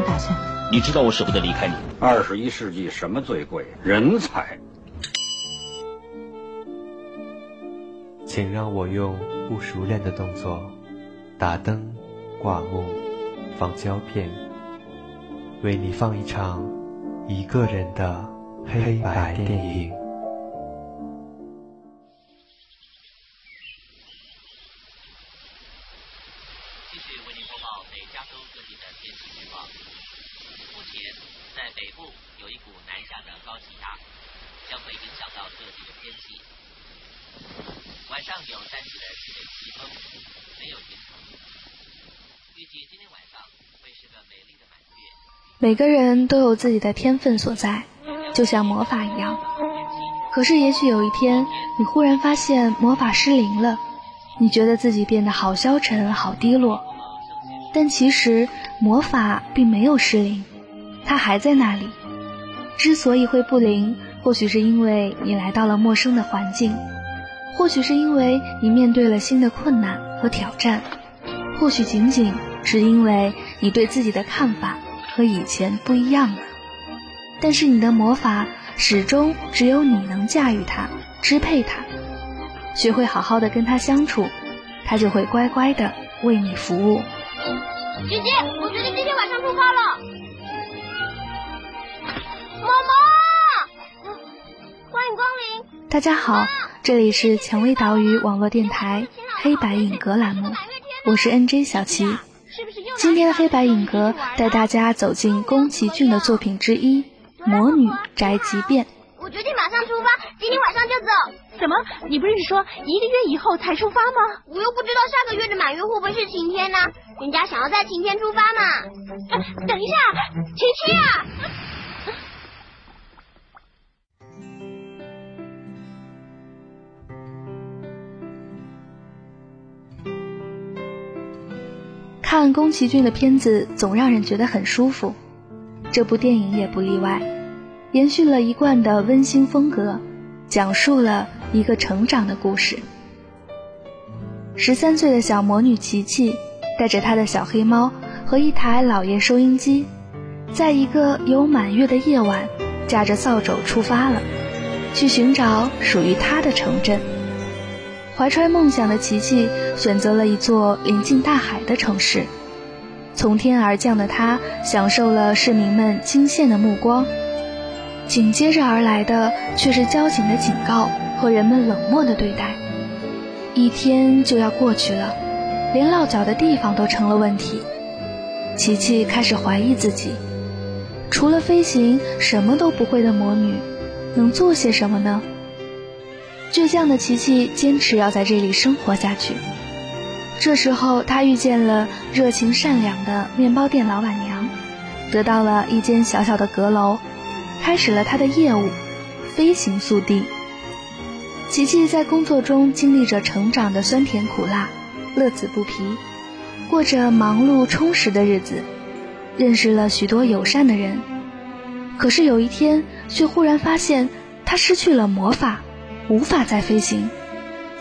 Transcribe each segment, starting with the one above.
么打算？你知道我舍不得离开你。二十一世纪什么最贵？人才。请让我用不熟练的动作打灯、挂幕、放胶片，为你放一场一个人的黑白电影。续为您播报北加州各地的天气情况。目前，在北部有一股南下的高气压，将会影响到各地的天气。晚上有三级的西北季风，没有云层。预计今天晚上会是个美丽的满月。每个人都有自己的天分所在，就像魔法一样。可是，也许有一天，你忽然发现魔法失灵了，你觉得自己变得好消沉、好低落。但其实，魔法并没有失灵，它还在那里。之所以会不灵，或许是因为你来到了陌生的环境。或许是因为你面对了新的困难和挑战，或许仅仅是因为你对自己的看法和以前不一样了。但是你的魔法始终只有你能驾驭它、支配它。学会好好的跟它相处，它就会乖乖的为你服务。姐姐，我决定今天晚上出发了。妈妈，欢迎光临。大家好。这里是蔷薇岛屿网络电台黑白影阁栏目，我是 N J 小琪。今天的黑白影阁带大家走进宫崎骏的作品之一《魔女宅急便》。我决定马上出发，今天晚上就走。怎么？你不是说一个月以后才出发吗？我又不知道下个月的满月会不会是晴天呢？人家想要在晴天出发嘛。等一下，琪琪啊！看宫崎骏的片子总让人觉得很舒服，这部电影也不例外，延续了一贯的温馨风格，讲述了一个成长的故事。十三岁的小魔女琪琪带着他的小黑猫和一台老爷收音机，在一个有满月的夜晚，驾着扫帚出发了，去寻找属于他的城镇。怀揣梦想的琪琪选择了一座临近大海的城市，从天而降的他享受了市民们惊羡的目光，紧接着而来的却是交警的警告和人们冷漠的对待。一天就要过去了，连落脚的地方都成了问题，琪琪开始怀疑自己，除了飞行，什么都不会的魔女，能做些什么呢？倔强的琪琪坚持要在这里生活下去。这时候，他遇见了热情善良的面包店老板娘，得到了一间小小的阁楼，开始了他的业务——飞行速递。琪琪在工作中经历着成长的酸甜苦辣，乐此不疲，过着忙碌充实的日子，认识了许多友善的人。可是有一天，却忽然发现他失去了魔法。无法再飞行，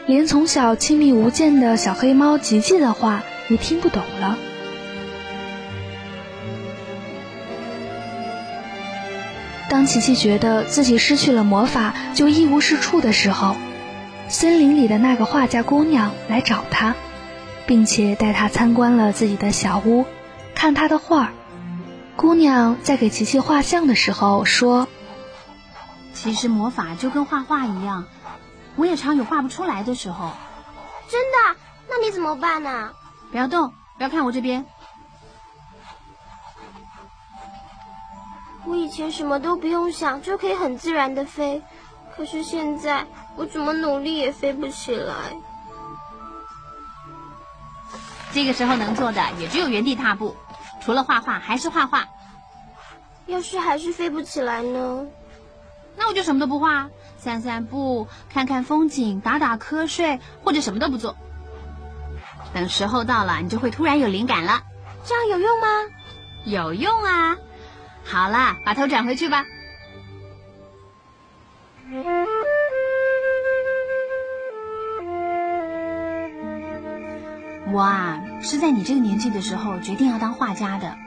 连从小亲密无间的小黑猫吉吉的话也听不懂了。当琪琪觉得自己失去了魔法，就一无是处的时候，森林里的那个画家姑娘来找他，并且带他参观了自己的小屋，看他的画。姑娘在给琪琪画像的时候说：“其实魔法就跟画画一样。”我也常有画不出来的时候，真的？那你怎么办呢？不要动，不要看我这边。我以前什么都不用想就可以很自然的飞，可是现在我怎么努力也飞不起来。这个时候能做的也只有原地踏步，除了画画还是画画。要是还是飞不起来呢？那我就什么都不画。散散步，看看风景，打打瞌睡，或者什么都不做。等时候到了，你就会突然有灵感了。这样有用吗？有用啊！好了，把头转回去吧。我啊，是在你这个年纪的时候决定要当画家的。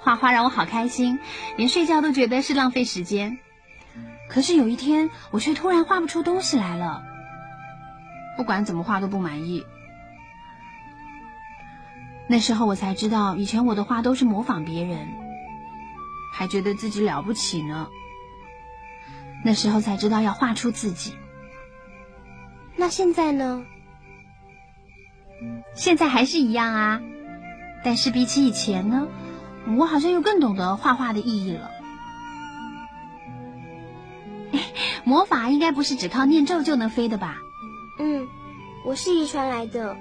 画画让我好开心，连睡觉都觉得是浪费时间。可是有一天，我却突然画不出东西来了。不管怎么画都不满意。那时候我才知道，以前我的画都是模仿别人，还觉得自己了不起呢。那时候才知道要画出自己。那现在呢？现在还是一样啊，但是比起以前呢，我好像又更懂得画画的意义了。魔法应该不是只靠念咒就能飞的吧？嗯，我是遗传来的，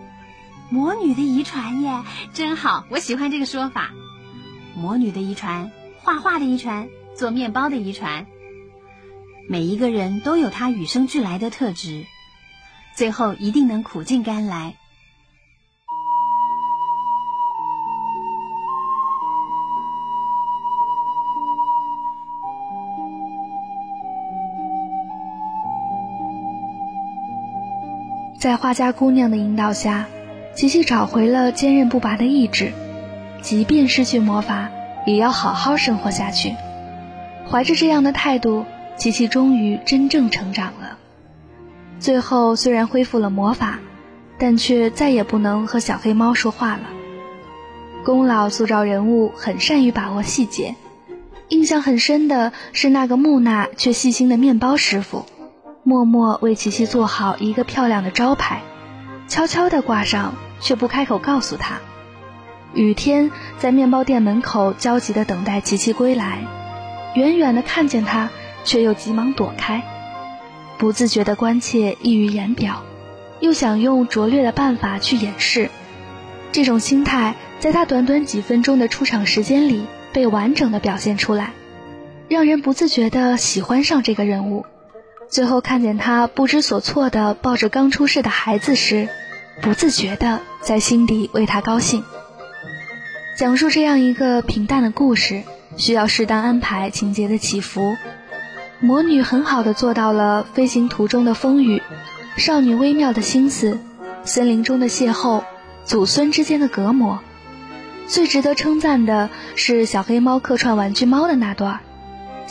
魔女的遗传耶，真好，我喜欢这个说法。魔女的遗传，画画的遗传，做面包的遗传。每一个人都有他与生俱来的特质，最后一定能苦尽甘来。在画家姑娘的引导下，琪琪找回了坚韧不拔的意志，即便失去魔法，也要好好生活下去。怀着这样的态度，琪琪终于真正成长了。最后虽然恢复了魔法，但却再也不能和小黑猫说话了。宫老塑造人物很善于把握细节，印象很深的是那个木讷却细心的面包师傅。默默为琪琪做好一个漂亮的招牌，悄悄地挂上，却不开口告诉他。雨天在面包店门口焦急地等待琪琪归来，远远地看见他，却又急忙躲开，不自觉的关切溢于言表，又想用拙劣的办法去掩饰。这种心态在他短短几分钟的出场时间里被完整的表现出来，让人不自觉地喜欢上这个人物。最后看见他不知所措地抱着刚出世的孩子时，不自觉地在心底为他高兴。讲述这样一个平淡的故事，需要适当安排情节的起伏。魔女很好的做到了飞行途中的风雨，少女微妙的心思，森林中的邂逅，祖孙之间的隔膜。最值得称赞的是小黑猫客串玩具猫的那段。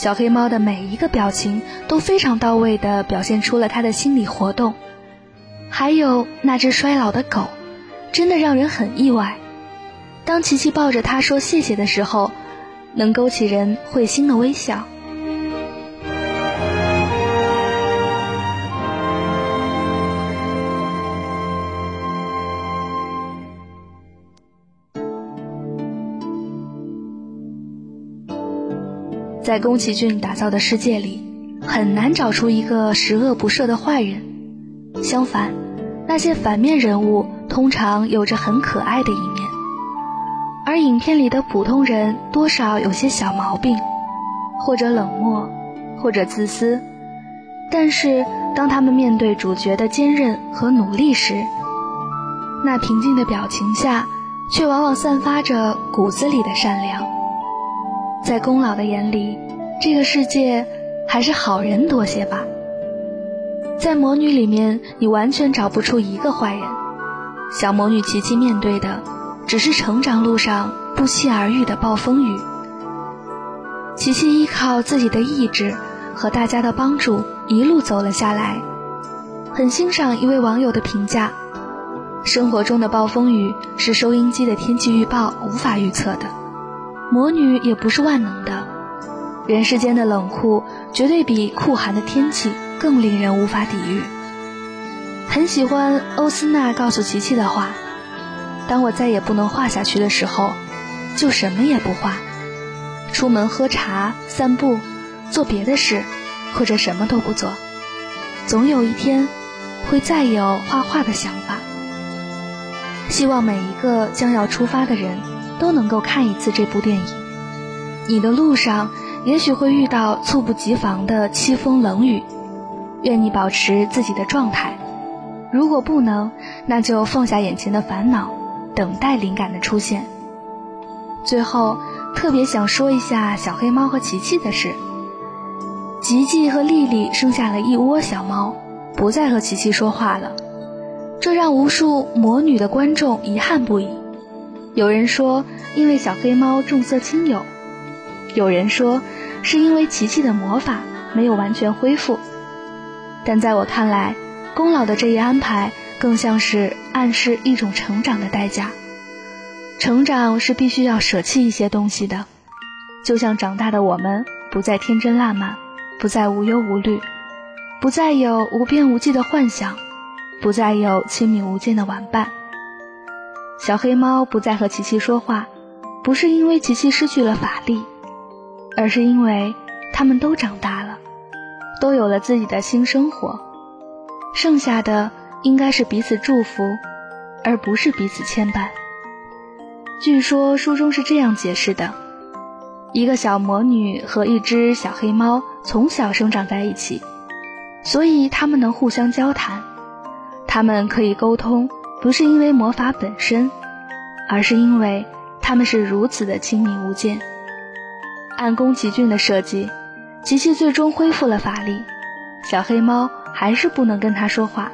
小黑猫的每一个表情都非常到位地表现出了它的心理活动，还有那只衰老的狗，真的让人很意外。当琪琪抱着它说谢谢的时候，能勾起人会心的微笑。在宫崎骏打造的世界里，很难找出一个十恶不赦的坏人。相反，那些反面人物通常有着很可爱的一面，而影片里的普通人多少有些小毛病，或者冷漠，或者自私。但是，当他们面对主角的坚韧和努力时，那平静的表情下，却往往散发着骨子里的善良。在宫老的眼里，这个世界还是好人多些吧。在魔女里面，你完全找不出一个坏人。小魔女琪琪面对的，只是成长路上不期而遇的暴风雨。琪琪依靠自己的意志和大家的帮助，一路走了下来。很欣赏一位网友的评价：生活中的暴风雨是收音机的天气预报无法预测的。魔女也不是万能的，人世间的冷酷绝对比酷寒的天气更令人无法抵御。很喜欢欧斯娜告诉琪琪的话：“当我再也不能画下去的时候，就什么也不画，出门喝茶、散步，做别的事，或者什么都不做。总有一天，会再有画画的想法。希望每一个将要出发的人。”都能够看一次这部电影。你的路上也许会遇到猝不及防的凄风冷雨，愿你保持自己的状态。如果不能，那就放下眼前的烦恼，等待灵感的出现。最后，特别想说一下小黑猫和琪琪的事。吉吉和丽丽生下了一窝小猫，不再和琪琪说话了，这让无数魔女的观众遗憾不已。有人说因为小黑猫重色轻友，有人说是因为琪琪的魔法没有完全恢复。但在我看来，宫老的这一安排更像是暗示一种成长的代价。成长是必须要舍弃一些东西的，就像长大的我们不再天真烂漫，不再无忧无虑，不再有无边无际的幻想，不再有亲密无间的玩伴。小黑猫不再和琪琪说话，不是因为琪琪失去了法力，而是因为他们都长大了，都有了自己的新生活。剩下的应该是彼此祝福，而不是彼此牵绊。据说书中是这样解释的：一个小魔女和一只小黑猫从小生长在一起，所以他们能互相交谈，他们可以沟通，不是因为魔法本身，而是因为他们是如此的亲密无间。按宫崎骏的设计，琪琪最终恢复了法力，小黑猫还是不能跟他说话，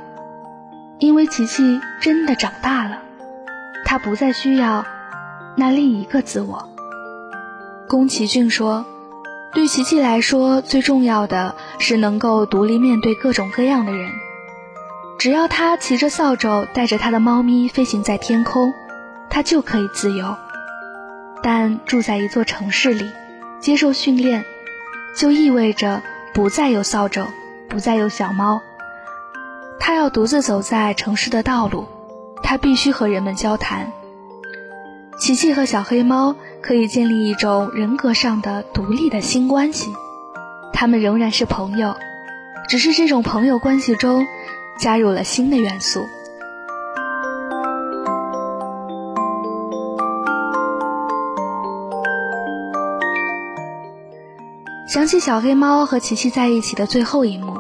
因为琪琪真的长大了，他不再需要。那另一个自我，宫崎骏说：“对琪琪来说，最重要的是能够独立面对各种各样的人。只要他骑着扫帚，带着他的猫咪飞行在天空，他就可以自由。但住在一座城市里，接受训练，就意味着不再有扫帚，不再有小猫。他要独自走在城市的道路，他必须和人们交谈。”琪琪和小黑猫可以建立一种人格上的独立的新关系，他们仍然是朋友，只是这种朋友关系中加入了新的元素。想起小黑猫和琪琪在一起的最后一幕，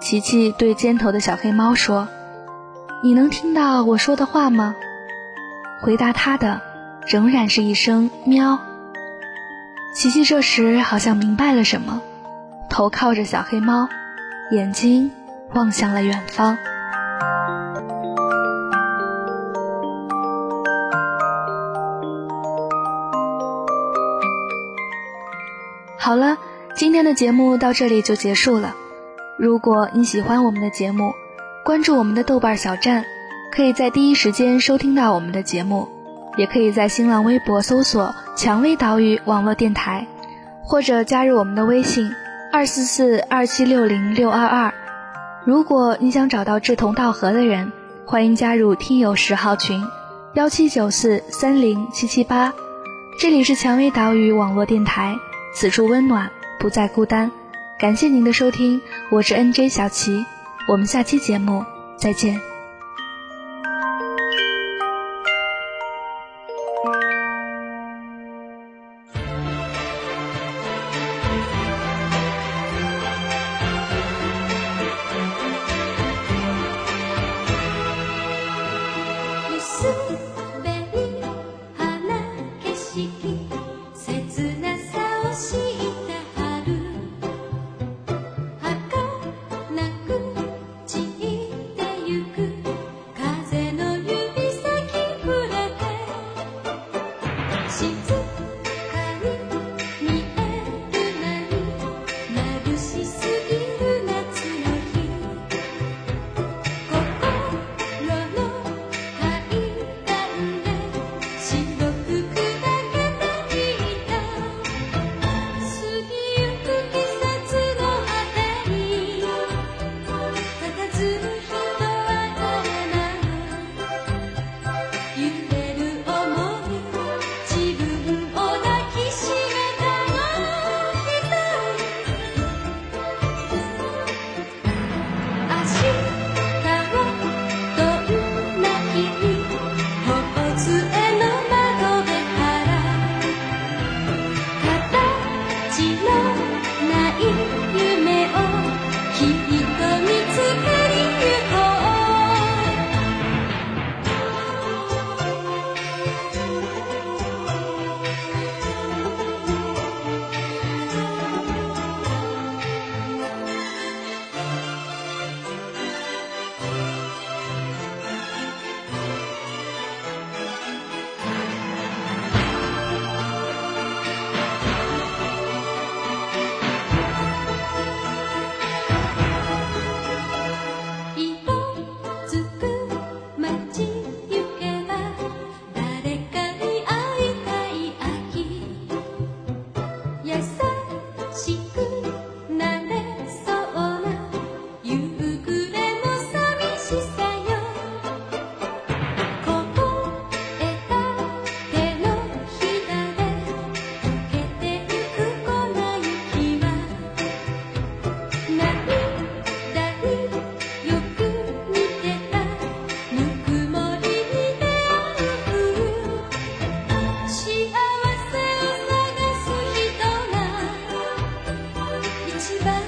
琪琪对肩头的小黑猫说：“你能听到我说的话吗？”回答他的。仍然是一声喵。琪琪这时好像明白了什么，头靠着小黑猫，眼睛望向了远方。今天的节目到这里就结束了。如果你喜欢我们的节目，关注我们的豆瓣小站，可以在第一时间收听到我们的节目。也可以在新浪微博搜索“蔷薇岛屿网络电台”，或者加入我们的微信二四四二七六零六二二。如果你想找到志同道合的人，欢迎加入听友十号群幺七九四三零七七八。这里是蔷薇岛屿网络电台，此处温暖，不再孤单。感谢您的收听，我是 N J 小琪，我们下期节目再见。back.